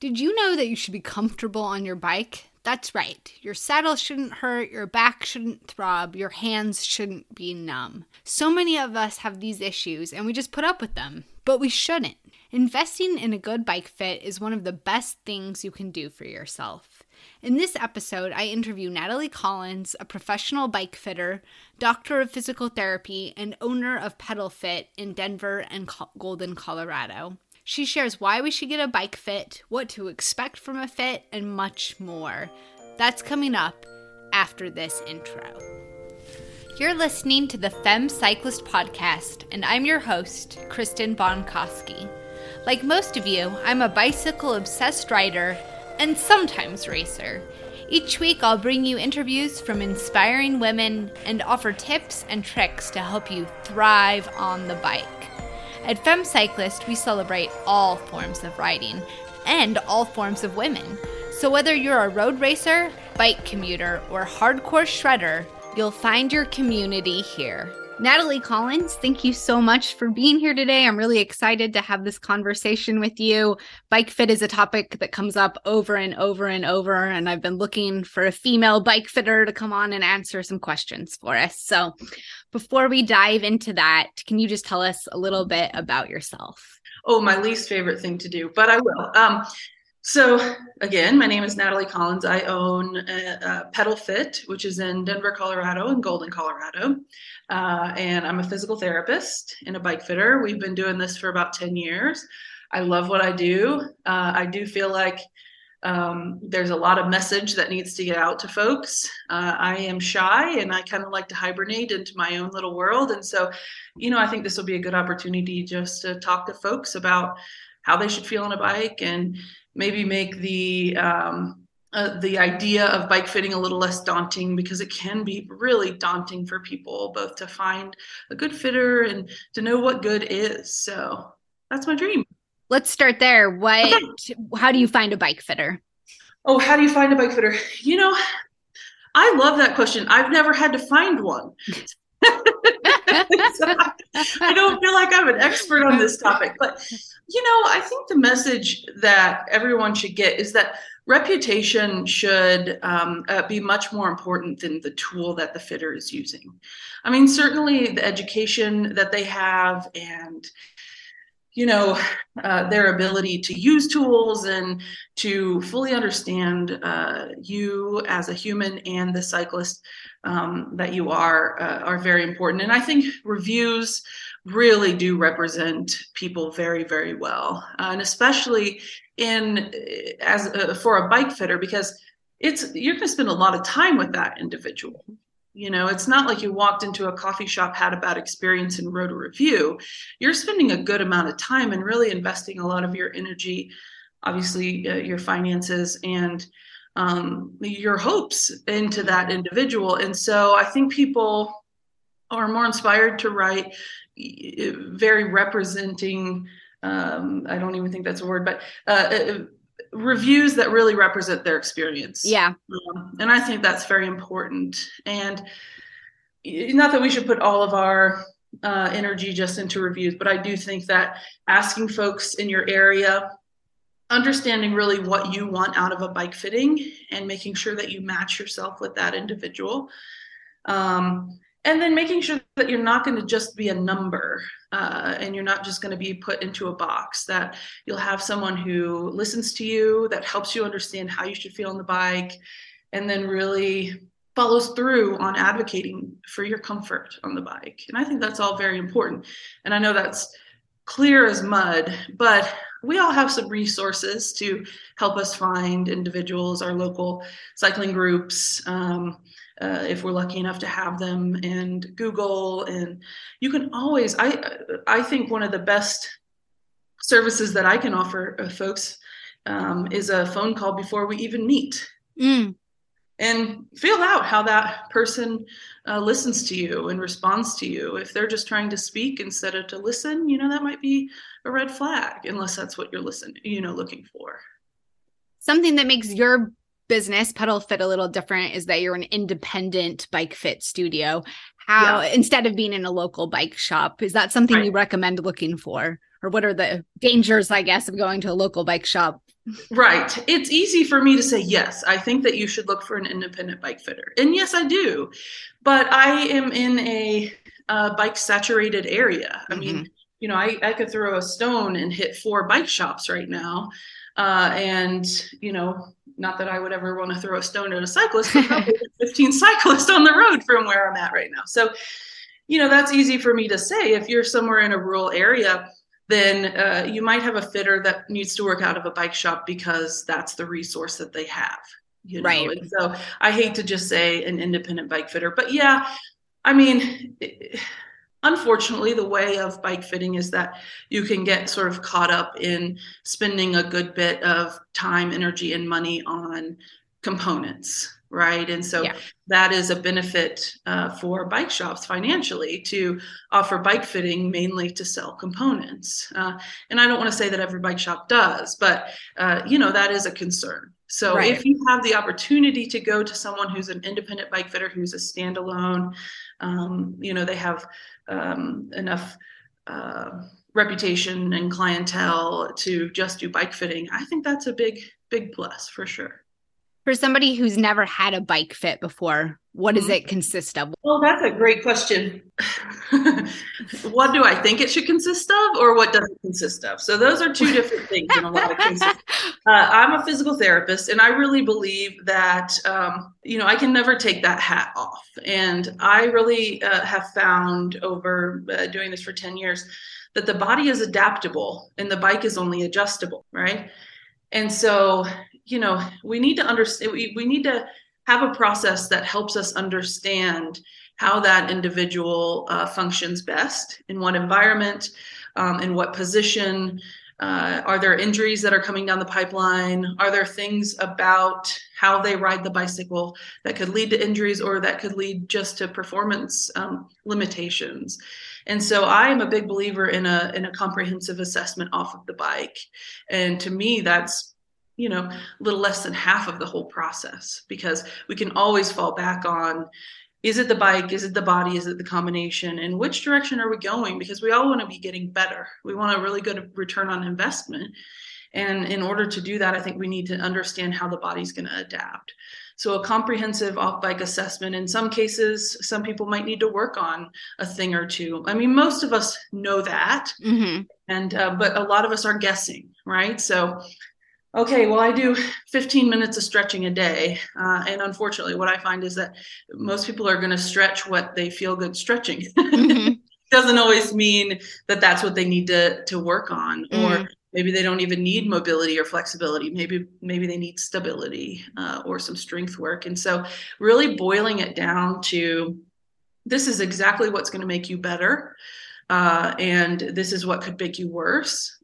Did you know that you should be comfortable on your bike? That's right. Your saddle shouldn't hurt, your back shouldn't throb, your hands shouldn't be numb. So many of us have these issues and we just put up with them, but we shouldn't. Investing in a good bike fit is one of the best things you can do for yourself. In this episode, I interview Natalie Collins, a professional bike fitter, doctor of physical therapy, and owner of Pedal Fit in Denver and Golden, Colorado. She shares why we should get a bike fit, what to expect from a fit, and much more. That's coming up after this intro. You're listening to the Femme Cyclist Podcast, and I'm your host, Kristen Bonkoski. Like most of you, I'm a bicycle obsessed rider and sometimes racer. Each week, I'll bring you interviews from inspiring women and offer tips and tricks to help you thrive on the bike. At Femme Cyclist, we celebrate all forms of riding and all forms of women. So whether you're a road racer, bike commuter, or hardcore shredder, you'll find your community here. Natalie Collins, thank you so much for being here today. I'm really excited to have this conversation with you. Bike fit is a topic that comes up over and over and over, and I've been looking for a female bike fitter to come on and answer some questions for us. So, before we dive into that, can you just tell us a little bit about yourself? Oh, my least favorite thing to do, but I will. Um, so again, my name is Natalie Collins. I own a, a Pedal Fit, which is in Denver, Colorado, and Golden, Colorado. Uh, and I'm a physical therapist and a bike fitter. We've been doing this for about 10 years. I love what I do. Uh, I do feel like um, there's a lot of message that needs to get out to folks. Uh, I am shy and I kind of like to hibernate into my own little world. And so, you know, I think this will be a good opportunity just to talk to folks about how they should feel on a bike and maybe make the um, uh, the idea of bike fitting a little less daunting because it can be really daunting for people both to find a good fitter and to know what good is. So that's my dream. Let's start there. What okay. how do you find a bike fitter? Oh how do you find a bike fitter? You know i love that question. I've never had to find one I, don't feel like i'm an expert on this topic but you know i think the message that everyone should get is that reputation should um, uh, be much more important than the tool that the fitter is using. I mean, certainly the education that they have and you know uh, their ability to use tools and to fully understand uh, you as a human and the cyclist um, that you are uh, are very important. And i think reviews really do represent people very very well. Uh, and especially in as a, for a bike fitter because it's you're going to spend a lot of time with that individual you know it's not like you walked into a coffee shop had a bad experience and wrote a review. You're spending a good amount of time and really investing a lot of your energy obviously uh, your finances and um, your hopes into that individual. And so i think people are more inspired to write very representing um, I don't even think that's a word, but uh, uh, reviews that really represent their experience. Yeah. Um, and I think that's very important. And not that we should put all of our uh, energy just into reviews, but I do think that asking folks in your area, understanding really what you want out of a bike fitting and making sure that you match yourself with that individual. Um, and then making sure that you're not going to just be a number uh, and you're not just going to be put into a box that you'll have someone who listens to you that helps you understand how you should feel on the bike and then really follows through on advocating for your comfort on the bike. And i think that's all very important. And i know that's clear as mud but we all have some resources to help us find individuals our local cycling groups um, uh, if we're lucky enough to have them and google and you can always i i think one of the best services that i can offer uh, folks um, is a phone call before we even meet. Mm. and feel out how that person uh, listens to you and responds to you. If they're just trying to speak instead of to listen you know that might be a red flag unless that's what you're listening you know looking for. Something that makes your business pedal fit a little different is that you're an independent bike fit studio how yeah. instead of being in a local bike shop is that something right. you recommend looking for or what are the dangers, I guess, of going to a local bike shop? Right. It's easy for me to say, yes, I think that you should look for an independent bike fitter. And yes, I do. But I am in a uh, bike saturated area. I mm-hmm. mean, you know, I, I could throw a stone and hit four bike shops right now. Uh, and, you know, not that I would ever want to throw a stone at a cyclist, but probably 15 cyclists on the road from where I'm at right now. So, you know, that's easy for me to say. If you're somewhere in a rural area, then uh, you might have a fitter that needs to work out of a bike shop because that's the resource that they have. You know? Right. And so I hate to just say an independent bike fitter, but yeah, I mean, unfortunately, the way of bike fitting is that you can get sort of caught up in spending a good bit of time, energy, and money on components right? And so yeah. that is a benefit uh, for bike shops financially to offer bike fitting mainly to sell components. Uh, and I don't want to say that every bike shop does, but uh, you know that is a concern. So right. if you have the opportunity to go to someone who's an independent bike fitter, who's a standalone, um, you know they have um, enough. Uh, reputation and clientele to just do bike fitting i think that's a big big plus for sure for somebody who's never had a bike fit before, what does mm-hmm. it consist of? Well, that's a great question. what do I think it should consist of, or what does it consist of? So, those are two different things in a lot of cases. Uh, I'm a physical therapist, and I really believe that, um, you know, I can never take that hat off. And I really uh, have found over uh, doing this for 10 years that the body is adaptable and the bike is only adjustable, right? And so you know we need to understand we, we need to have a process that helps us understand how that individual uh, functions best in what environment um, in what position uh, are there injuries that are coming down the pipeline? Are there things about how they ride the bicycle that could lead to injuries or that could lead just to performance um, limitations? And so i am a big believer in a in a comprehensive assessment off of the bike. And to me that's you know a little less than half of the whole process because we can always fall back on is it the bike? Is it the body? Is it the combination? And which direction are we going? Because we all want to be getting better. We want a really good return on investment. And in order to do that i think we need to understand how the body's going to adapt. So a comprehensive off bike assessment in some cases some people might need to work on a thing or two. I mean most of us know that. Mm-hmm. and uh, but a lot of us are guessing right? So okay, well, I do 15 minutes of stretching a day. Uh, and unfortunately, what I find is that most people are going to stretch what they feel good stretching. Mm-hmm. Doesn't always mean that that's what they need to, to work on, mm-hmm. or maybe they don't even need mobility or flexibility. Maybe, maybe they need stability uh, or some strength work. And so, really boiling it down to this is exactly what's going to make you better. Uh, and this is what could make you worse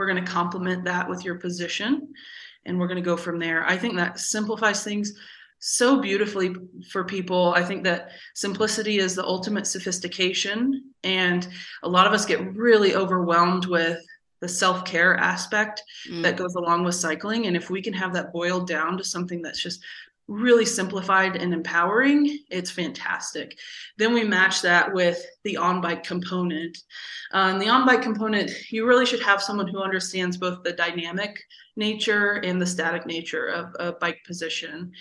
we're going to complement that with your position and we're going to go from there. I think that simplifies things so beautifully for people. I think that simplicity is the ultimate sophistication. And a lot of us get really overwhelmed with the self care aspect mm. that goes along with cycling. And if we can have that boiled down to something that's just really simplified and empowering, it's fantastic. Then we match that with the on bike component. Um, the on bike component, you really should have someone who understands both the dynamic nature and the static nature of a bike position.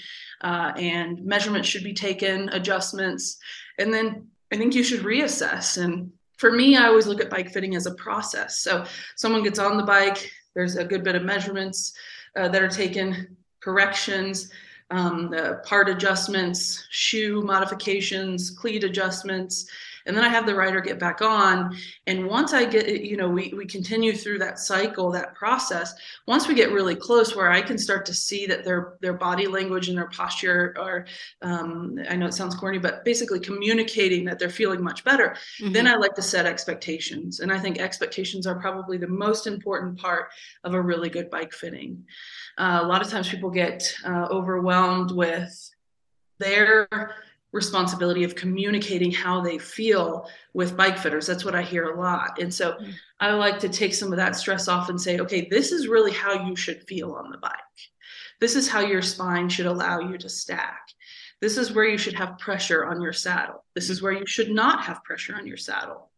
Uh, and measurements should be taken, adjustments, and then I think you should reassess. And for me, I always look at bike fitting as a process. So someone gets on the bike, there's a good bit of measurements uh, that are taken, corrections um, the part adjustments, shoe modifications, cleat adjustments, and then I have the rider get back on. And once I get, you know, we, we continue through that cycle, that process. Once we get really close, where I can start to see that their their body language and their posture are, um, I know it sounds corny, but basically communicating that they're feeling much better. Mm-hmm. Then I like to set expectations, and I think expectations are probably the most important part of a really good bike fitting. Uh, a lot of times people get uh, overwhelmed with their responsibility of communicating how they feel with bike fitters. That's what I hear a lot. And so mm-hmm. I like to take some of that stress off and say, okay, this is really how you should feel on the bike. This is how your spine should allow you to stack. This is where you should have pressure on your saddle. This is where you should not have pressure on your saddle.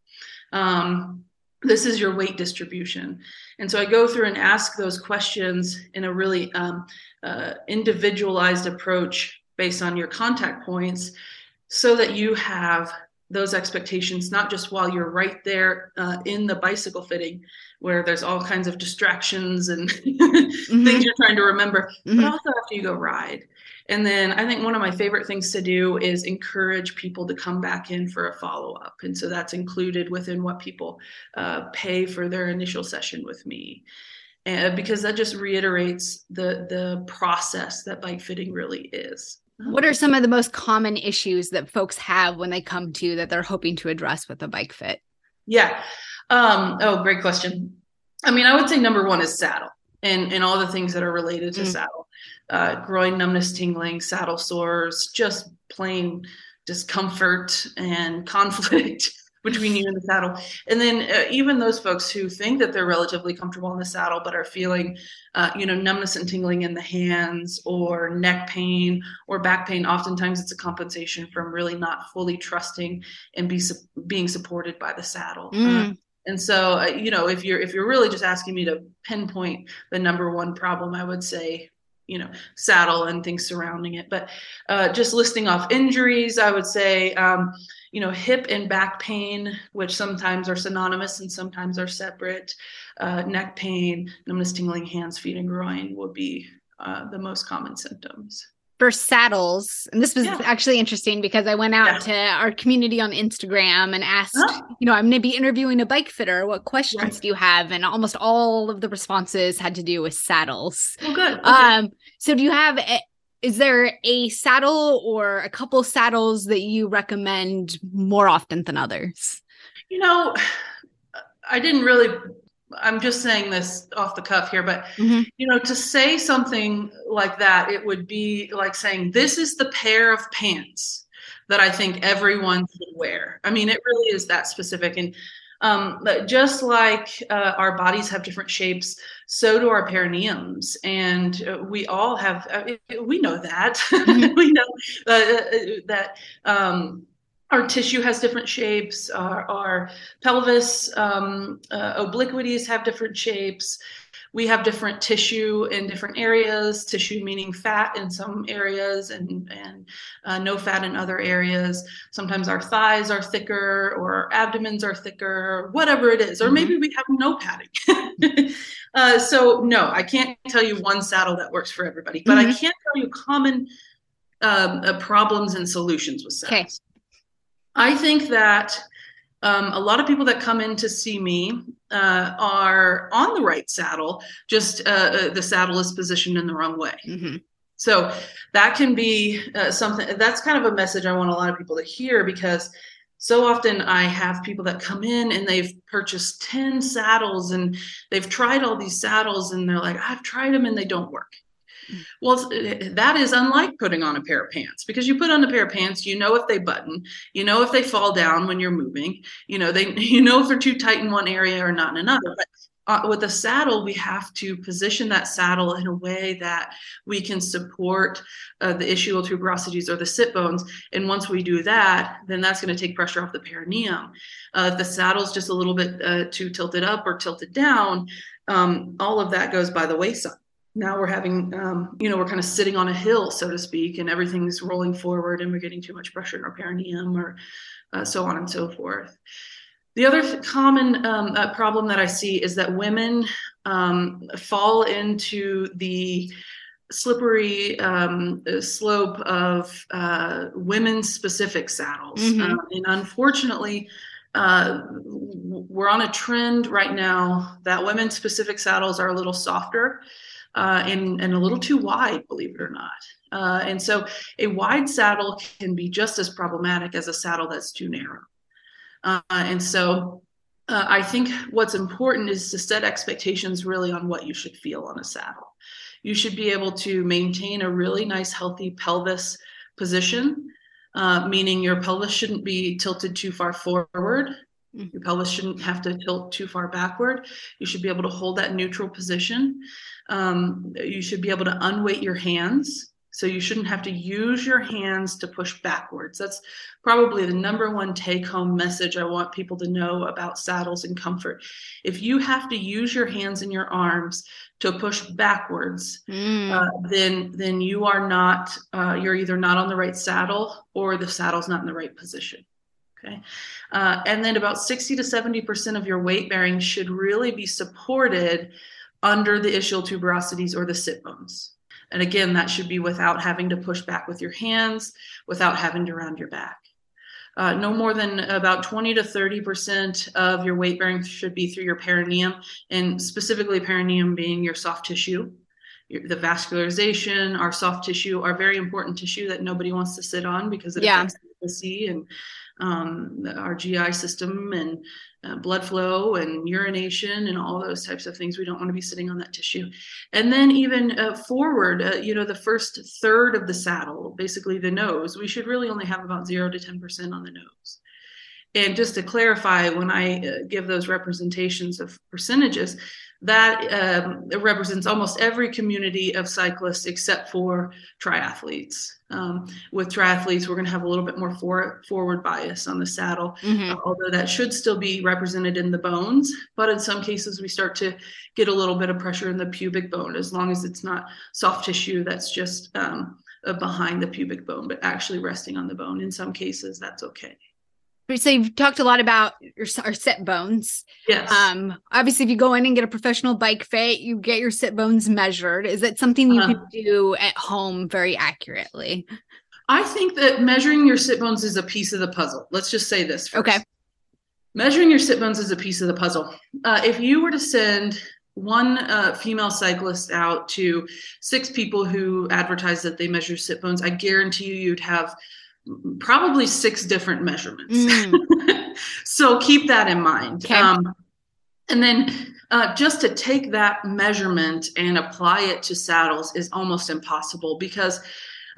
Um, this is your weight distribution. And so I go through and ask those questions in a really um, uh, individualized approach based on your contact points so that you have those expectations not just while you're right there uh, in the bicycle fitting where there's all kinds of distractions and mm-hmm. things you're trying to remember mm-hmm. but also after you go ride and then I think one of my favorite things to do is encourage people to come back in for a follow up. And so that's included within what people uh, pay for their initial session with me. And because that just reiterates the the process that bike fitting really is. What are some of the most common issues that folks have when they come to you that they're hoping to address with a bike fit? Yeah. Um, oh, great question. I mean, I would say number one is saddle and and all the things that are related to mm. saddle uh, groin numbness, tingling, saddle sores, just plain discomfort and conflict between you and the saddle. And then uh, even those folks who think that they're relatively comfortable in the saddle but are feeling, uh, you know, numbness and tingling in the hands or neck pain or back pain, oftentimes it's a compensation from really not fully trusting and be su- being supported by the saddle. Mm. and so, uh, you know, if you're if you're really just asking me to pinpoint the number one problem, I would say you know saddle and things surrounding it. But uh, just listing off injuries i would say um, you know hip and back pain which sometimes are synonymous and sometimes are separate. Uh, neck pain numbness tingling hands feet and groin would be uh, the most common symptoms for saddles. And this was yeah. actually interesting because i went out yeah. to our community on instagram and asked you know i'm going to be interviewing a bike fitter. What questions do you have? And almost all of the responses had to do with saddles. Oh good. Okay. um so do you have a, is there a saddle or a couple saddles that you recommend more often than others? You know i didn't really I'm just saying this off the cuff here, but mm-hmm. you know, to say something like that, it would be like saying, This is the pair of pants that I think everyone should wear. I mean, it really is that specific. And um, just like uh, our bodies have different shapes, so do our perineums. And uh, we all have, uh, we know that. Mm-hmm. we know uh, uh, that. Um, our tissue has different shapes. Our, our pelvis um, uh, obliquities have different shapes. We have different tissue in different areas. Tissue meaning fat in some areas and and uh, no fat in other areas. Sometimes our thighs are thicker, or our abdomens are thicker, whatever it is. Or mm-hmm. maybe we have no padding. uh, so no, I can't tell you one saddle that works for everybody, but mm-hmm. I can tell you common um, uh, problems and solutions with saddles. I think that um, a lot of people that come in to see me uh, are on the right saddle, just uh, uh, the saddle is positioned in the wrong way. Mm-hmm. So that can be uh, something that's kind of a message I want a lot of people to hear because so often I have people that come in and they've purchased 10 saddles and they've tried all these saddles and they're like, I've tried them and they don't work. Well, that is unlike putting on a pair of pants because you put on a pair of pants, you know if they button, you know if they fall down when you're moving, you know they you know if they're too tight in one area or not in another. But uh, with a saddle, we have to position that saddle in a way that we can support uh, the ischial tuberosities or the sit bones. And once we do that, then that's going to take pressure off the perineum. Uh, if the saddle's just a little bit uh, too tilted up or tilted down, um, all of that goes by the wayside now we're having um, you know we're kind of sitting on a hill so to speak and everything's rolling forward and we're getting too much pressure in our perineum or uh, so on and so forth. The other common um, uh, problem that i see is that women um, fall into the slippery um, slope of uh, women specific saddles. Mm-hmm. Uh, and unfortunately uh, we're on a trend right now that women specific saddles are a little softer uh, and, and a little too wide, believe it or not. Uh, and so a wide saddle can be just as problematic as a saddle that's too narrow. Uh, and so uh, I think what's important is to set expectations really on what you should feel on a saddle. You should be able to maintain a really nice, healthy pelvis position, uh, meaning your pelvis shouldn't be tilted too far forward. Mm. Your pelvis shouldn't have to tilt too far backward. You should be able to hold that neutral position. Um, you should be able to unweight your hands So you shouldn't have to use your hands to push backwards. That's probably the number one take home message I want people to know about saddles and comfort. If you have to use your hands and your arms to push backwards, mm. uh, then then you are not uh, you're either not on the right saddle or the saddle's not in the right position. Okay. Uh, and then about 60 to 70% of your weight bearing should really be supported under the ischial tuberosities or the sit bones. And again, that should be without having to push back with your hands, without having to round your back. Uh, no more than about 20 to 30% of your weight bearing should be through your perineum, and specifically perineum being your soft tissue. the vascularization, our soft tissue, are very important tissue that nobody wants to sit on because it yeah. affects the C and um, our GI system and uh, blood flow and urination and all those types of things. We don't want to be sitting on that tissue. And then even uh, forward, uh, you know, the first third of the saddle, basically the nose, we should really only have about zero to 10% on the nose. And just to clarify, when I uh, give those representations of percentages, that um, represents almost every community of cyclists except for triathletes. Um, with triathletes, we're going to have a little bit more for, forward bias on the saddle, mm-hmm. uh, although that should still be represented in the bones. But in some cases, we start to get a little bit of pressure in the pubic bone, as long as it's not soft tissue that's just um, uh, behind the pubic bone, but actually resting on the bone. In some cases, that's okay. So you've talked a lot about your our sit bones. Yes. Um. Obviously, if you go in and get a professional bike fit, you get your sit bones measured. Is that something you uh-huh. can do at home very accurately? I think that measuring your sit bones is a piece of the puzzle. Let's just say this. First. Okay. Measuring your sit bones is a piece of the puzzle. Uh, if you were to send one uh, female cyclist out to six people who advertise that they measure sit bones, I guarantee you you'd have probably six different measurements. Mm. so keep that in mind. Okay. Um, and then uh, just to take that measurement and apply it to saddles is almost impossible because,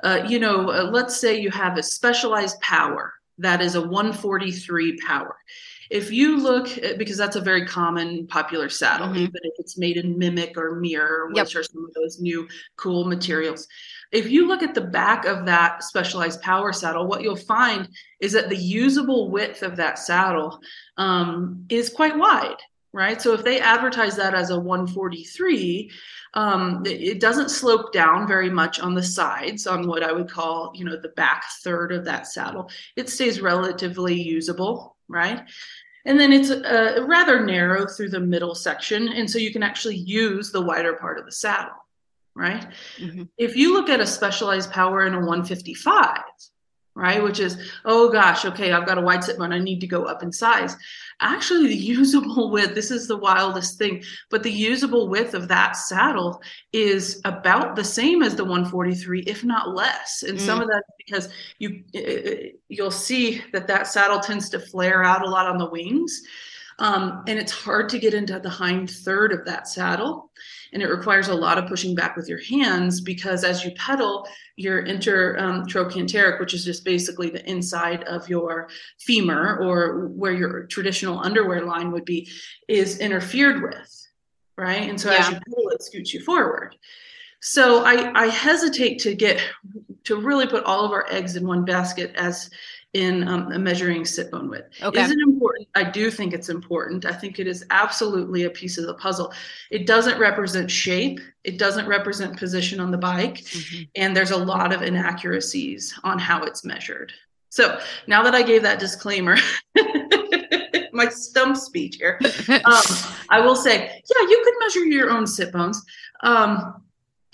uh, you know, uh, let's say you have a specialized power that is a 143 power. If you look, at, because that's a very common popular saddle, mm-hmm. even if it's made in mimic or mirror, which yep. are some of those new cool materials if you look at the back of that specialized power saddle, what you'll find is that the usable width of that saddle um, is quite wide, right? So if they advertise that as a 143, um, it doesn't slope down very much on the sides on what I would call, you know, the back third of that saddle. It stays relatively usable, right? And then it's uh, rather narrow through the middle section. And so you can actually use the wider part of the saddle right? Mm-hmm. If you look at a specialized power in a 155, right, which is, oh gosh, okay, I've got a wide sit bone, I need to go up in size. Actually, the usable width, this is the wildest thing, but the usable width of that saddle is about the same as the 143, if not less. And mm. some of that because you eh, eh, eh, you'll see that that saddle tends to flare out a lot on the wings. Um, and it's hard to get into the hind third of that saddle and it requires a lot of pushing back with your hands because as you pedal your intertrochanteric um, which is just basically the inside of your femur or where your traditional underwear line would be is interfered with right and so yeah. as you pedal it scoots you forward so I, I hesitate to get to really put all of our eggs in one basket as in um, measuring sit bone width. Okay. Is it important? I do think it's important. I think it is absolutely a piece of the puzzle. It doesn't represent shape. It doesn't represent position on the bike. Mm-hmm. And there's a lot of inaccuracies on how it's measured. So now that I gave that disclaimer, my stump speech here, um, I will say, yeah, you could measure your own sit bones. Um,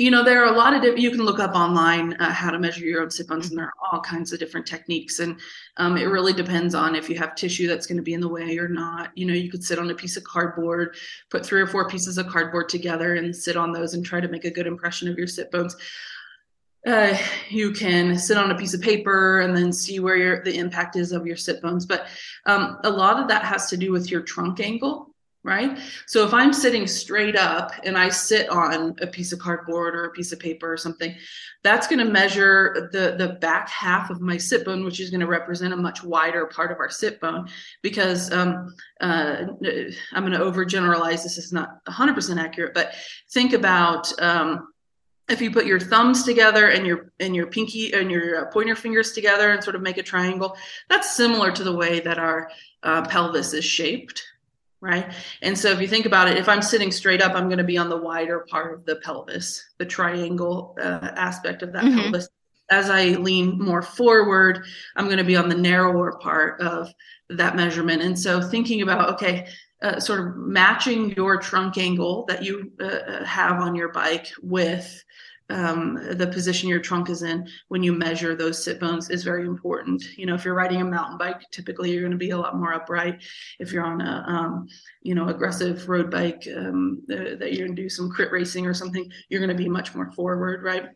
you know there are a lot of different you can look up online uh, how to measure your own sit bones and there are all kinds of different techniques and um, it really depends on if you have tissue that's going to be in the way or not. You know you could sit on a piece of cardboard put three or four pieces of cardboard together and sit on those and try to make a good impression of your sit bones uh, you can sit on a piece of paper and then see where your the impact is of your sit bones but um, a lot of that has to do with your trunk angle right? So if I'm sitting straight up and I sit on a piece of cardboard or a piece of paper or something, that's going to measure the the back half of my sit bone, which is going to represent a much wider part of our sit bone. Because um, uh, I'm going to overgeneralize. This is not 100% accurate, but think about um, if you put your thumbs together and your and your pinky and your uh, pointer fingers together and sort of make a triangle, that's similar to the way that our uh, pelvis is shaped, right? And so if you think about it, if I'm sitting straight up, I'm going to be on the wider part of the pelvis, the triangle uh, aspect of that mm-hmm. pelvis. As I lean more forward, I'm going to be on the narrower part of that measurement. And so thinking about, okay, uh, sort of matching your trunk angle that you uh, uh have on your bike with um, the position your trunk is in when you measure those sit bones is very important. You know, if you're riding a mountain bike, typically you're going to be a lot more upright. If you're on a, um, you know, aggressive road bike um, that you're going to do some crit racing or something, you're going to be much more forward, right?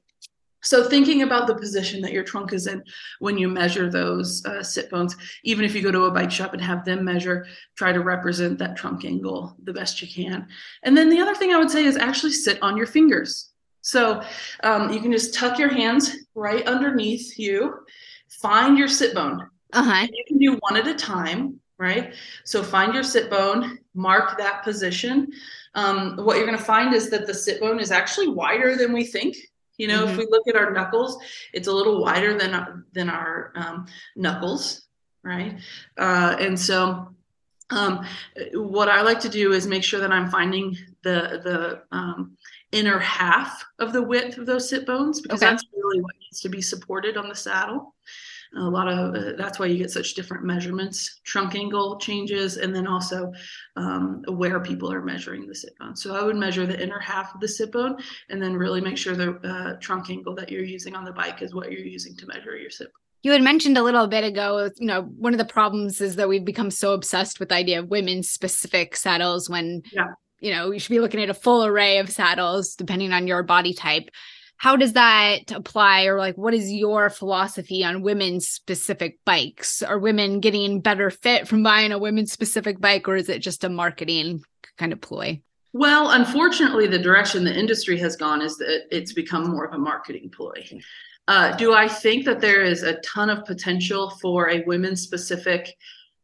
So thinking about the position that your trunk is in when you measure those uh, sit bones, even if you go to a bike shop and have them measure, try to represent that trunk angle the best you can. And then the other thing I would say is actually sit on your fingers so um, you can just tuck your hands right underneath you, find your sit bone. Uh-huh. You can do one at a time, right? So find your sit bone, mark that position. Um, what you're going to find is that the sit bone is actually wider than we think. You know, mm-hmm. if we look at our knuckles, it's a little wider than than our um, knuckles, right? Uh, and so, um, what I like to do is make sure that I'm finding the the um, inner half of the width of those sit bones because okay. that's really what needs to be supported on the saddle. A lot of uh, that's why you get such different measurements, trunk angle changes, and then also um, where people are measuring the sit bone. So I would measure the inner half of the sit bone, and then really make sure the uh, trunk angle that you're using on the bike is what you're using to measure your sit bone. You had mentioned a little bit ago, you know, one of the problems is that we've become so obsessed with the idea of women's specific saddles when yeah you know, you should be looking at a full array of saddles depending on your body type. How does that apply, or like, what is your philosophy on women's specific bikes? Are women getting better fit from buying a women's specific bike, or is it just a marketing kind of ploy? Well, unfortunately, the direction the industry has gone is that it's become more of a marketing ploy. Uh, do I think that there is a ton of potential for a women's specific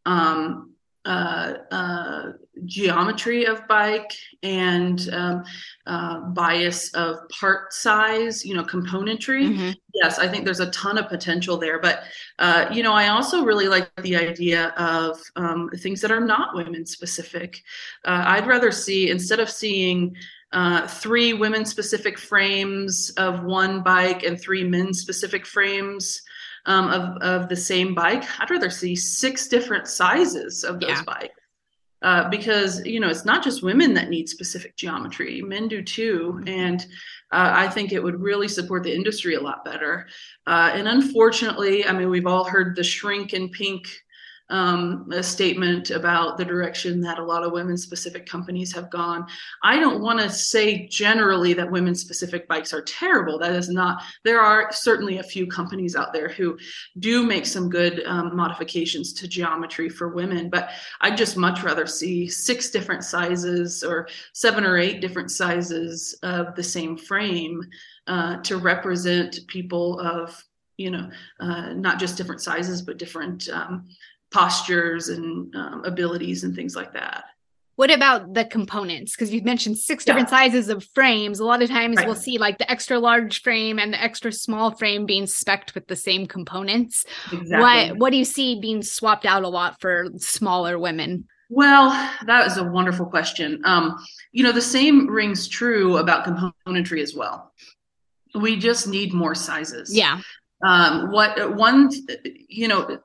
um, uh, uh, geometry of bike and um, uh, bias of part size, you know, componentry. Mm-hmm. Yes, I think there's a ton of potential there. But, uh, you know, I also really like the idea of um, things that are not women specific. Uh, I'd rather see, instead of seeing uh, three women specific frames of one bike and three men specific frames um, of, of the same bike, I'd rather see six different sizes of those yeah. bikes. Uh, because you know it's not just women that need specific geometry. Men do too. Mm-hmm. and uh, i think it would really support the industry a lot better. Uh, and unfortunately i mean we've all heard the shrink and pink um, a statement about the direction that a lot of women specific companies have gone. I don't want to say generally that women specific bikes are terrible. That is not, there are certainly a few companies out there who do make some good um, modifications to geometry for women, but I'd just much rather see six different sizes or seven or eight different sizes of the same frame uh, to represent people of you know, uh, not just different sizes, but different um, postures and um, abilities and things like that. What about the components? Because you've mentioned six different yeah. sizes of frames. A lot of times right. we'll see like the extra large frame and the extra small frame being specced with the same components. Exactly. What what do you see being swapped out a lot for smaller women? Well, that is a wonderful question. Um, you know, the same rings true about componentry as well. We just need more sizes. Yeah um, what one you know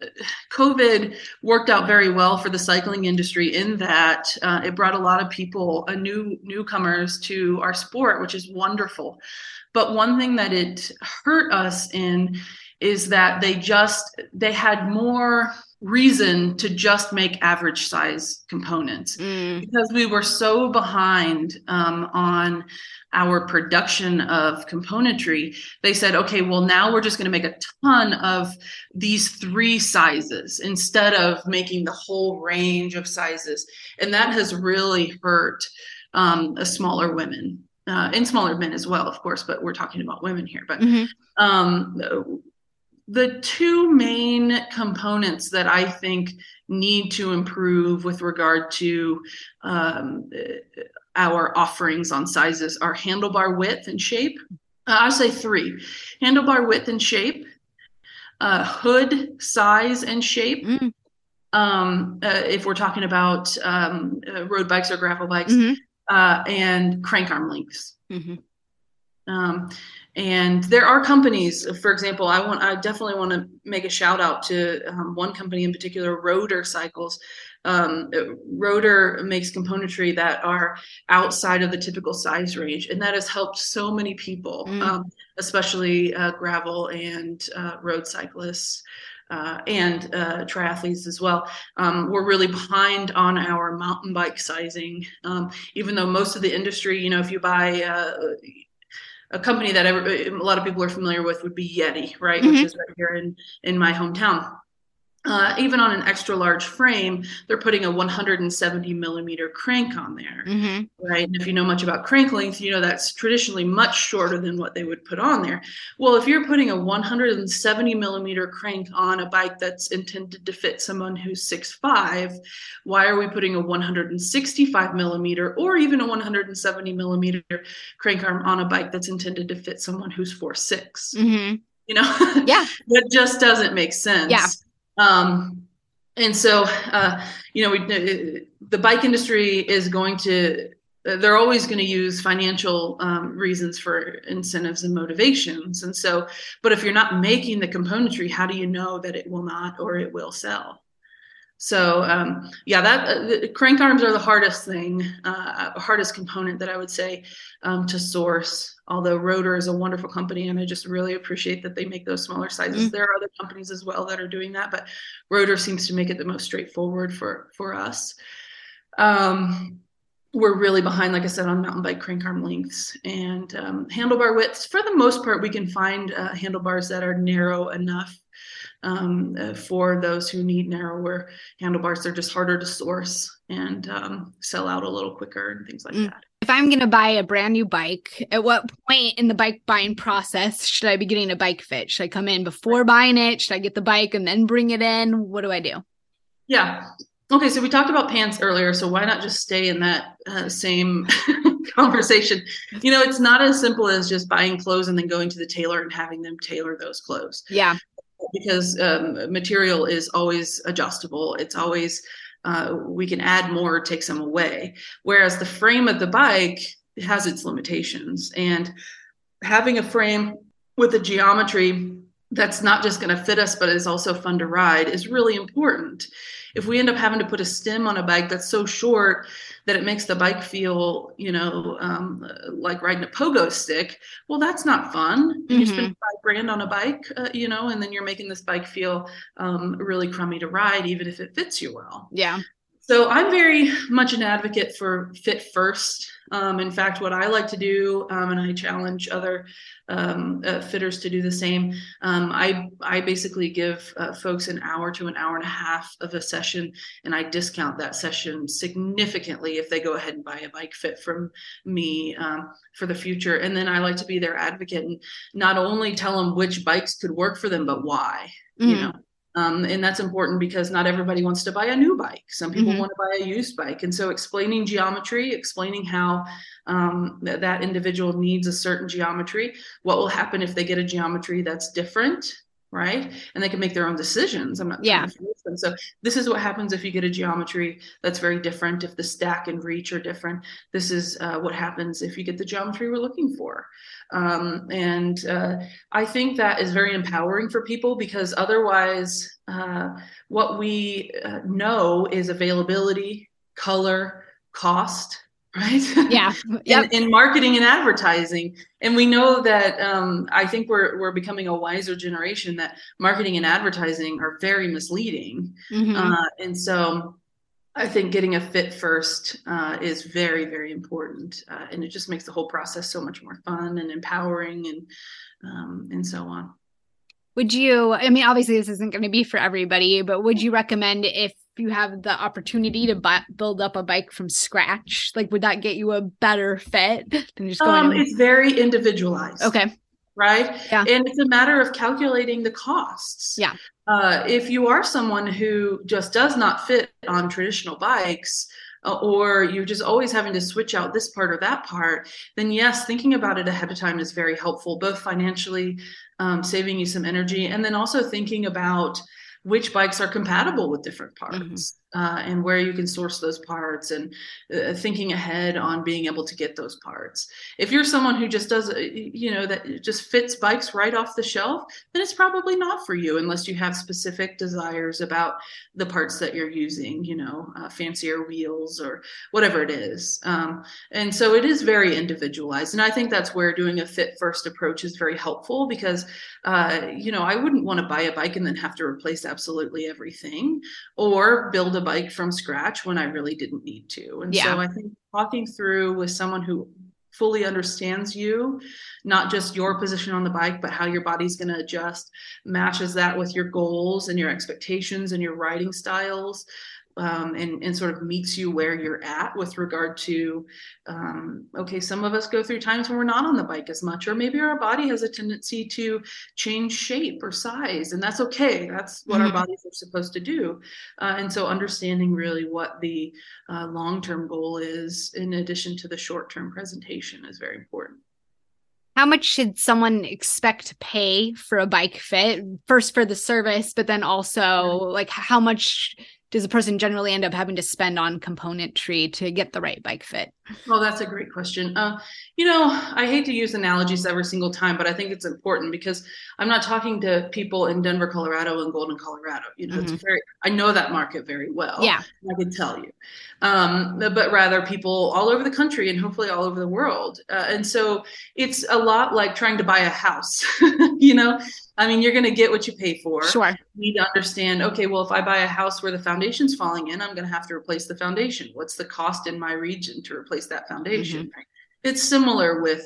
covid worked out very well for the cycling industry in that uh, it brought a lot of people a uh, new newcomers to our sport which is wonderful. But one thing that it hurt us in is that they just they had more reason to just make average size components mm. because we were so behind um, on our production of componentry they said okay well now we're just going to make a ton of these three sizes instead of making the whole range of sizes and that has really hurt um, smaller women uh, and smaller men as well of course but we're talking about women here but mm-hmm. um, the two main components that I think need to improve with regard to um, our offerings on sizes are handlebar width and shape. Uh, I'll say three handlebar width and shape, uh, hood size and shape. Mm. Um, uh, if we're talking about um, uh, road bikes or gravel bikes, mm-hmm. Uh, and crank arm lengths. Mm-hmm. And there are companies, for example, I want, I definitely want to make a shout out to um, one company in particular, Rotor Cycles. Um, Rotor makes componentry that are outside of the typical size range, and that has helped so many people, mm. um, especially uh, gravel and uh, road cyclists. Uh, and uh, triathletes as well. Um, we're really behind on our mountain bike sizing, um, even though most of the industry, you know, if you buy uh, a company that a lot of people are familiar with would be Yeti, right, mm-hmm. which is right here in in my hometown uh, even on an extra large frame, they're putting a 170 millimeter crank on there, mm-hmm. right? And if you know much about crank length, you know that's traditionally much shorter than what they would put on there. Well, if you're putting a 170 millimeter crank on a bike that's intended to fit someone who's 6'5, why are we putting a 165 millimeter or even a 170 millimeter crank arm on a bike that's intended to fit someone who's 4'6? Mm-hmm. You know, yeah, that just doesn't make sense. Yeah um, and so, uh, you know, we, uh, the bike industry is going to, they're always going to use financial um, reasons for incentives and motivations. And so, but if you're not making the componentry, how do you know that it will not or it will sell? So um, yeah, that uh, crank arms are the hardest thing, uh, hardest component that I would say um, to source. Although Rotor is a wonderful company, and I just really appreciate that they make those smaller sizes. Mm. There are other companies as well that are doing that, but Rotor seems to make it the most straightforward for for us. Um, we're really behind, like I said, on mountain bike crank arm lengths and um, handlebar widths. For the most part, we can find uh, handlebars that are narrow enough um, uh, for those who need narrower handlebars. They're just harder to source and um, sell out a little quicker and things like mm. that. If I'm going to buy a brand new bike, at what point in the bike buying process should I be getting a bike fit? Should I come in before buying it? Should I get the bike and then bring it in? What do I do? Yeah. Okay, so we talked about pants earlier, so why not just stay in that uh, same conversation? You know, it's not as simple as just buying clothes and then going to the tailor and having them tailor those clothes. Yeah because um, material is always adjustable. It's always uh, we can add more, or take some away. Whereas the frame of the bike has its limitations, and having a frame with a geometry that's not just going to fit us, but is also fun to ride is really important. If we end up having to put a stem on a bike that's so short that it makes the bike feel, you know, um, like riding a pogo stick. Well, that's not fun. Mm-hmm. You spend five grand on a bike, uh, you know, and then you're making this bike feel um, really crummy to ride, even if it fits you well. Yeah. So I'm very much an advocate for fit first. Um, in fact, what I like to do, um, and I challenge other um, uh, fitters to do the same. Um, I I basically give uh, folks an hour to an hour and a half of a session, and I discount that session significantly if they go ahead and buy a bike fit from me um, for the future. And then I like to be their advocate and not only tell them which bikes could work for them, but why. Mm. You know, um, and that's important because not everybody wants to buy a new bike. Some people mm-hmm. want to buy a used bike. And so explaining geometry, explaining how um, th- that individual needs a certain geometry, what will happen if they get a geometry that's different, right? And they can make their own decisions. I'm not yeah. them. So this is what happens if you get a geometry that's very different. If the stack and reach are different, this is uh, what happens if you get the geometry we're looking for. Um, and uh, I think that is very empowering for people because otherwise, uh, what we uh, know is availability, color, cost, right? Yeah. Yep. in, in, marketing and advertising. And we know that um, I think we're we're becoming a wiser generation that marketing and advertising are very misleading. Mm-hmm. Uh, and so I think getting a fit first uh, is very, very important. Uh, and it just makes the whole process so much more fun and empowering and um, and so on. Would you, I mean, obviously this isn't going to be for everybody, but would you recommend if you have the opportunity to buy, build up a bike from scratch, like would that get you a better fit than just going? Um, it's very individualized. Okay. Right. Yeah. And it's a matter of calculating the costs. Yeah. Uh, if you are someone who just does not fit on traditional bikes, uh, or you're just always having to switch out this part or that part, then yes, thinking about it ahead of time is very helpful, both financially, um, saving you some energy, and then also thinking about which bikes are compatible with different parts. Mm-hmm. Uh, and where you can source those parts and uh, thinking ahead on being able to get those parts. If you're someone who just does, uh, you know, that just fits bikes right off the shelf, then it's probably not for you unless you have specific desires about the parts that you're using, you know, uh, fancier wheels or whatever it is. Um, and so it is very individualized. And I think that's where doing a fit first approach is very helpful because, uh, you know, I wouldn't want to buy a bike and then have to replace absolutely everything or build a bike from scratch when I really didn't need to. And yeah. so I think talking through with someone who fully understands you, not just your position on the bike, but how your body's going to adjust, matches that with your goals and your expectations and your riding styles, um, and, and sort of meets you where you're at with regard to um, okay some of us go through times when we're not on the bike as much or maybe our body has a tendency to change shape or size and that's okay. That's what mm-hmm. our bodies are supposed to do. Uh, and so understanding really what the uh, long-term goal is in addition to the short-term presentation is very important. How much should someone expect to pay for a bike fit? First for the service but then also like how much does a person generally end up having to spend on componentry to get the right bike fit? Well, that's a great question. Uh, you know, I hate to use analogies every single time, but I think it's important because I'm not talking to people in Denver, Colorado, and Golden, Colorado. You know, mm-hmm. it's very I know that market very well. Yeah, I can tell you, um, but rather people all over the country and hopefully all over the world. Uh, and so it's a lot like trying to buy a house. you know, I mean, you're going to get what you pay for. Sure. You need to understand, okay, well, if I buy a house where the foundation's falling in, I'm going to have to replace the foundation. What's the cost in my region to replace that foundation? Mm-hmm. It's similar with,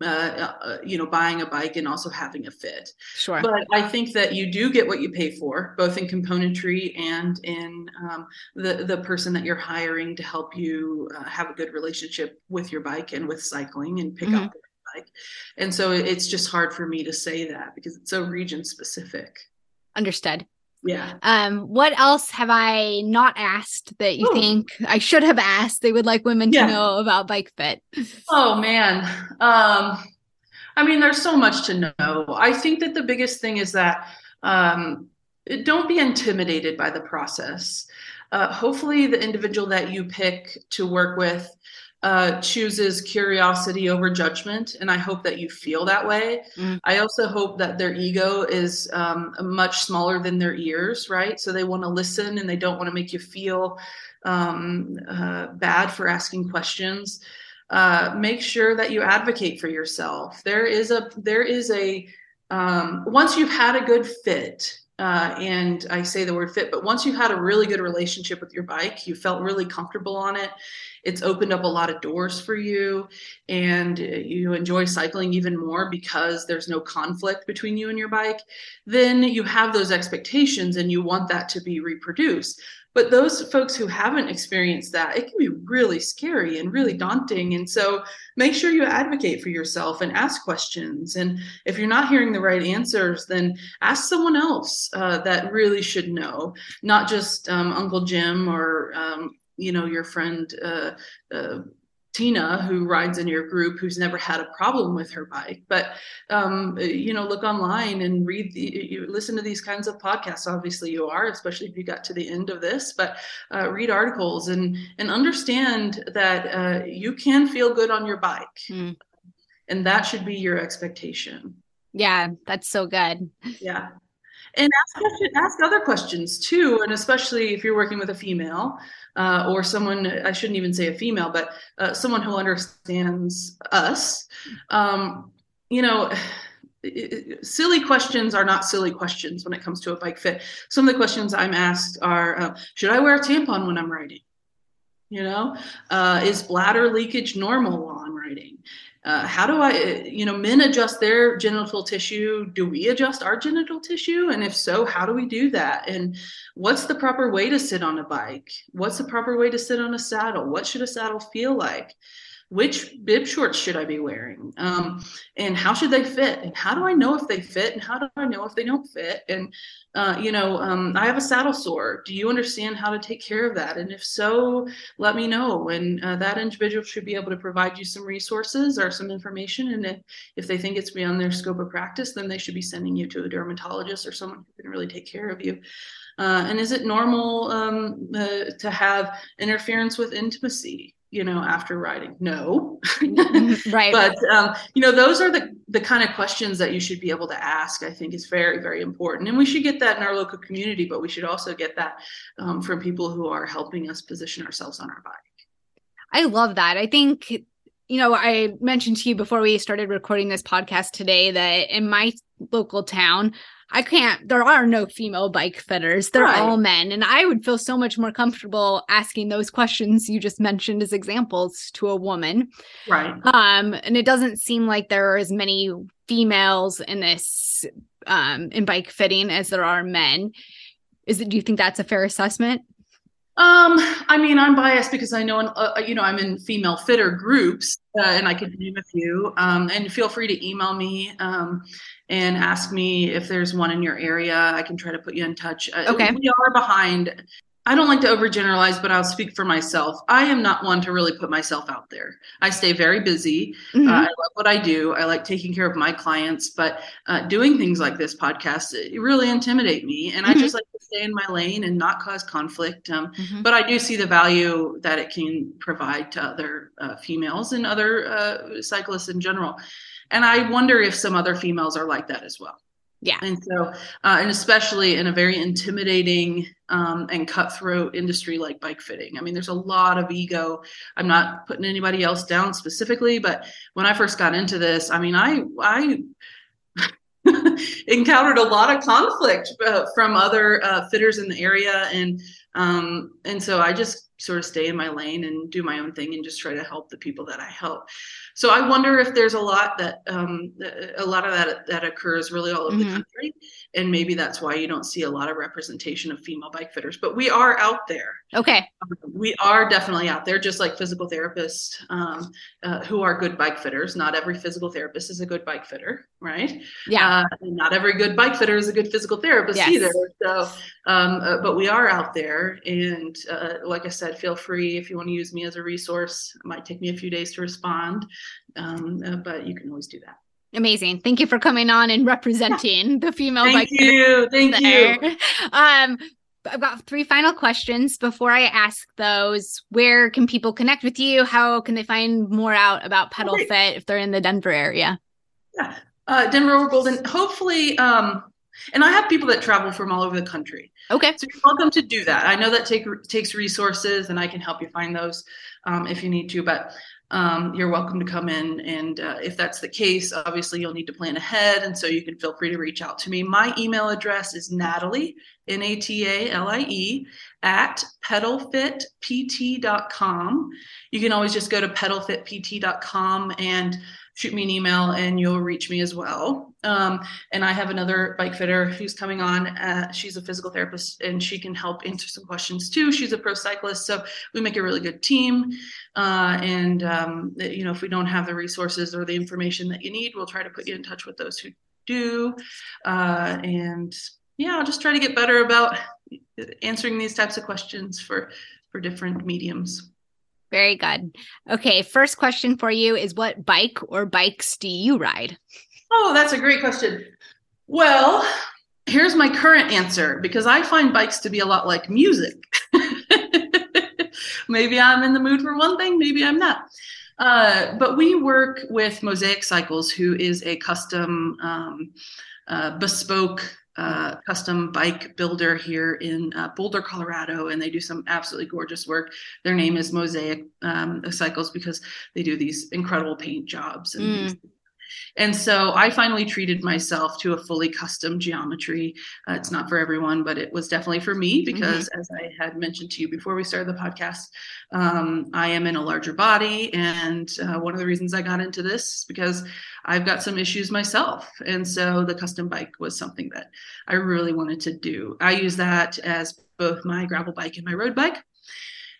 uh, uh, you know, buying a bike and also having a fit. Sure. But I think that you do get what you pay for, both in componentry and in um, the the person that you're hiring to help you uh, have a good relationship with your bike and with cycling and pick mm-hmm. up like. And so it's just hard for me to say that because it's so region specific. Understood. Yeah. Um, what else have I not asked that you Ooh. think I should have asked they would like women yeah. to know about bike fit? Oh man. Um, I mean, there's so much to know. I think that the biggest thing is that um, don't be intimidated by the process. Uh, hopefully, the individual that you pick to work with uh, chooses curiosity over judgment, and I hope that you feel that way. Mm. I also hope that their ego is um, much smaller than their ears, right? So they want to listen and they don't want to make you feel um, uh, bad for asking questions. Uh, make sure that you advocate for yourself. There is a there is a um, once you've had a good fit, uh, and I say the word fit, but once you've had a really good relationship with your bike, you felt really comfortable on it, it's opened up a lot of doors for you and you enjoy cycling even more because there's no conflict between you and your bike, then you have those expectations and you want that to be reproduced. But those folks who haven't experienced that, it can be really scary and really daunting. And so make sure you advocate for yourself and ask questions. And if you're not hearing the right answers, then ask someone else uh, that really should know, not just um, Uncle Jim or um, you know your friend uh, uh, Tina, who rides in your group, who's never had a problem with her bike. But um, you know, look online and read. The, you listen to these kinds of podcasts. Obviously, you are, especially if you got to the end of this. But uh, read articles and and understand that uh, you can feel good on your bike, mm. and that should be your expectation. Yeah, that's so good. Yeah and ask, ask other questions too and especially if you're working with a female uh, or someone i shouldn't even say a female but uh, someone who understands us um, you know silly questions are not silly questions when it comes to a bike fit. Some of the questions i'm asked are uh, should i wear a tampon when i'm riding? You know uh, is bladder leakage normal while i'm riding uh, how do I, you know, men adjust their genital tissue? Do we adjust our genital tissue? And if so, how do we do that? And what's the proper way to sit on a bike? What's the proper way to sit on a saddle? What should a saddle feel like? Which bib shorts should I be wearing? Um, and how should they fit? And how do I know if they fit? And how do I know if they don't fit? And, uh, you know, um, I have a saddle sore. Do you understand how to take care of that? And if so, let me know. And uh, that individual should be able to provide you some resources or some information. And if, if they think it's beyond their scope of practice, then they should be sending you to a dermatologist or someone who can really take care of you. Uh, and is it normal um, uh, to have interference with intimacy? You know after riding? No. Mm-hmm. right. But um, you know those are the the kind of questions that you should be able to ask i think is very very important. And we should get that in our local community but we should also get that um, from people who are helping us position ourselves on our bike. I love that. I think you know i mentioned to you before we started recording this podcast today that in my local town I can't, there are no female bike fitters. They're right. all men. And I would feel so much more comfortable asking those questions you just mentioned as examples to a woman. Right. Um, and it doesn't seem like there are as many females in this um in bike fitting as there are men. Is it do you think that's a fair assessment? Um, I mean, I'm biased because I know, uh, uh, you know, I'm in female fitter groups, uh, and I could name a few. Um, and feel free to email me um, and ask me if there's one in your area. I can try to put you in touch. Uh, okay. We are behind I don't like to overgeneralize, but I'll speak for myself. I am not one to really put myself out there. I stay very busy. Mm-hmm. Uh, I love what I do. I like taking care of my clients, but uh, doing things like this podcast it really intimidate me, and mm-hmm. I just like to stay in my lane and not cause conflict. Um, mm-hmm. But I do see the value that it can provide to other uh, females and other uh, cyclists in general, and I wonder if some other females are like that as well. Yeah. And so, uh, and especially in a very intimidating um, and cutthroat industry like bike fitting. I mean, there's a lot of ego. I'm not putting anybody else down specifically, but when I first got into this, I mean, I, I, encountered a lot of conflict uh, from other uh, fitters in the area and um, and so i just sort of stay in my lane and do my own thing and just try to help the people that i help so I wonder if there's a lot that um, a lot of that that occurs really all over mm-hmm. the country, and maybe that's why you don't see a lot of representation of female bike fitters. But we are out there. Okay. Um, we are definitely out there, just like physical therapists um, uh, who are good bike fitters. Not every physical therapist is a good bike fitter, right? Yeah. Uh, not every good bike fitter is a good physical therapist yes. either. So, um, uh, but we are out there, and uh, like I said, feel free if you want to use me as a resource. It might take me a few days to respond um, uh, but you can always do that. Amazing. Thank you for coming on and representing the female Thank you. Thank there. you. Um, I've got three final questions. Before I ask those, where can people connect with you? How can they find more out about Pedal. Fit if they're in the Denver area? Yeah, uh, Denver or Golden. Hopefully, um, and I have people that travel from all over the country. Okay, so you're welcome to do that. I know that take takes resources, and I can help you find those um, if you need to. But um, you're welcome to come in. And uh, if that's the case, obviously you'll need to plan ahead. And so you can feel free to reach out to me. My email address is Natalie, N A T A L I E, at pedalfitpt.com. You can always just go to pedalfitpt.com and shoot me an email and you'll reach me as well. Um, and I have another bike fitter who's coming on. Uh, she's a physical therapist and she can help answer some questions too. She's a pro cyclist. So we make a really good team. Uh, and, um, you know, if we don't have the resources or the information that you need, we'll try to put you in touch with those who do. Uh, and yeah, I'll just try to get better about answering these types of questions for, for different mediums. Very good. Okay, first question for you is what bike or bikes do you ride? Oh, that's a great question. Well, here's my current answer because I find bikes to be a lot like music. maybe I'm in the mood for one thing, maybe I'm not. Uh, but we work with Mosaic Cycles, who is a custom, um, uh, bespoke uh, custom bike builder here in uh, Boulder, Colorado, and they do some absolutely gorgeous work. Their name is Mosaic um, Cycles because they do these incredible paint jobs and mm. And so I finally treated myself to a fully custom geometry. Uh, it's not for everyone, but it was definitely for me mm-hmm. because, mm-hmm. as I had mentioned to you before we started the podcast, um, I am in a larger body. And uh, one of the reasons I got into this is because I've got some issues myself. And so the custom bike was something that I really wanted to do. I use that as both my gravel bike and my road bike.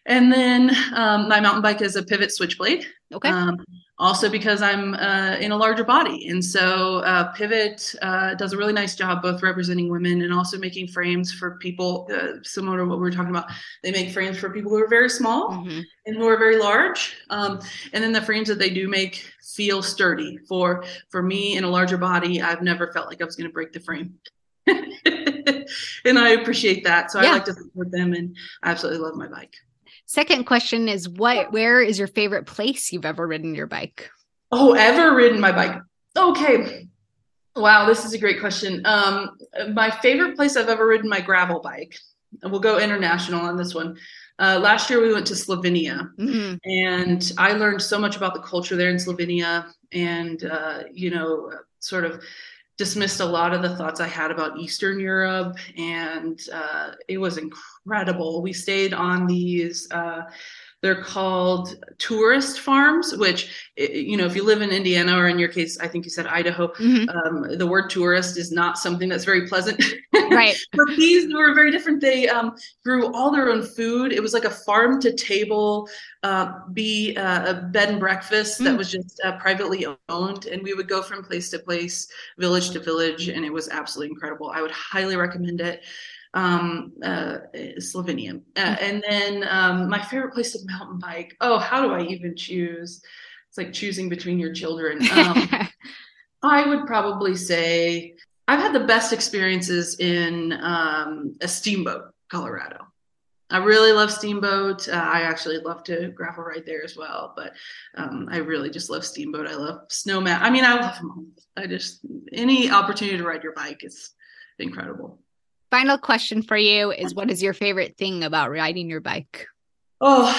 And then um, my mountain bike is a pivot switchblade. Okay. Um, also because I'm uh, in a larger body. And so uh, Pivot uh, does a really nice job both representing women and also making frames for people uh, similar to what we were talking about. They make frames for people who are very small mm-hmm. and who are very large. Um, and then the frames that they do make feel sturdy. For for me in a larger body, I've never felt like I was going to break the frame. and I appreciate that. So yeah. I like to support them and I absolutely love my bike. Second question is what where is your favorite place you've ever ridden your bike? Oh, ever ridden my bike. Okay. Wow, this is a great question. Um, my favorite place I've ever ridden my gravel bike. We'll go international on this one. Uh, last year we went to Slovenia, mm-hmm. and I learned so much about the culture there in Slovenia, and uh, you know, sort of dismissed a lot of the thoughts I had about Eastern Europe, and uh, it was incredible. We stayed on these. Uh, they're called tourist farms, which, you know, if you live in Indiana or in your case, I think you said Idaho, mm-hmm. um, the word tourist is not something that's very pleasant. Right. but these were very different. They um, grew all their own food. It was like a farm to table, uh, be uh, a bed and breakfast mm-hmm. that mm. was just uh, privately owned. And we would go from place to place, village to village, and it was absolutely incredible. I would highly recommend it um, uh, Slovenia. Uh, hmm. and then um, my favorite place to mountain bike. Oh, how do I even choose? It's like choosing between your children. Um, I would probably say I've had the best experiences in um, a steamboat, Colorado. I really love Steamboat. Uh, I actually love to gravel right there as well, but um, I really just love Steamboat. I love Snowmass. I mean, I love them all. I just any opportunity to ride your bike is incredible. Final question for you is what is your favorite thing about riding your bike? Oh,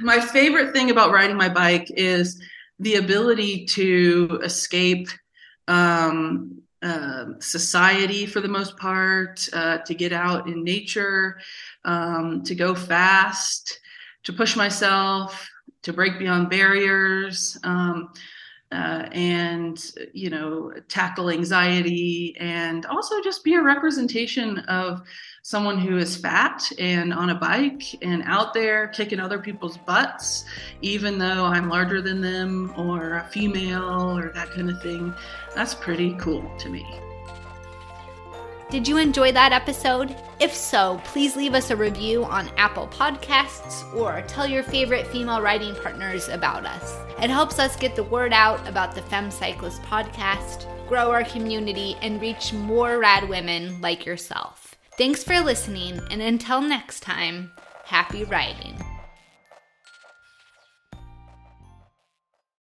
my favorite thing about riding my bike is the ability to escape um, uh, society for the most part, uh, to get out in nature, um, to go fast, to push myself, to break beyond barriers. Um, uh, and you know tackle anxiety and also just be a representation of someone who is fat and on a bike and out there kicking other people's butts even though i'm larger than them or a female or that kind of thing that's pretty cool to me did you enjoy that episode? If so, please leave us a review on Apple Podcasts or tell your favorite female riding partners about us. It helps us get the word out about the Fem Cyclist podcast, grow our community, and reach more rad women like yourself. Thanks for listening, and until next time, happy riding.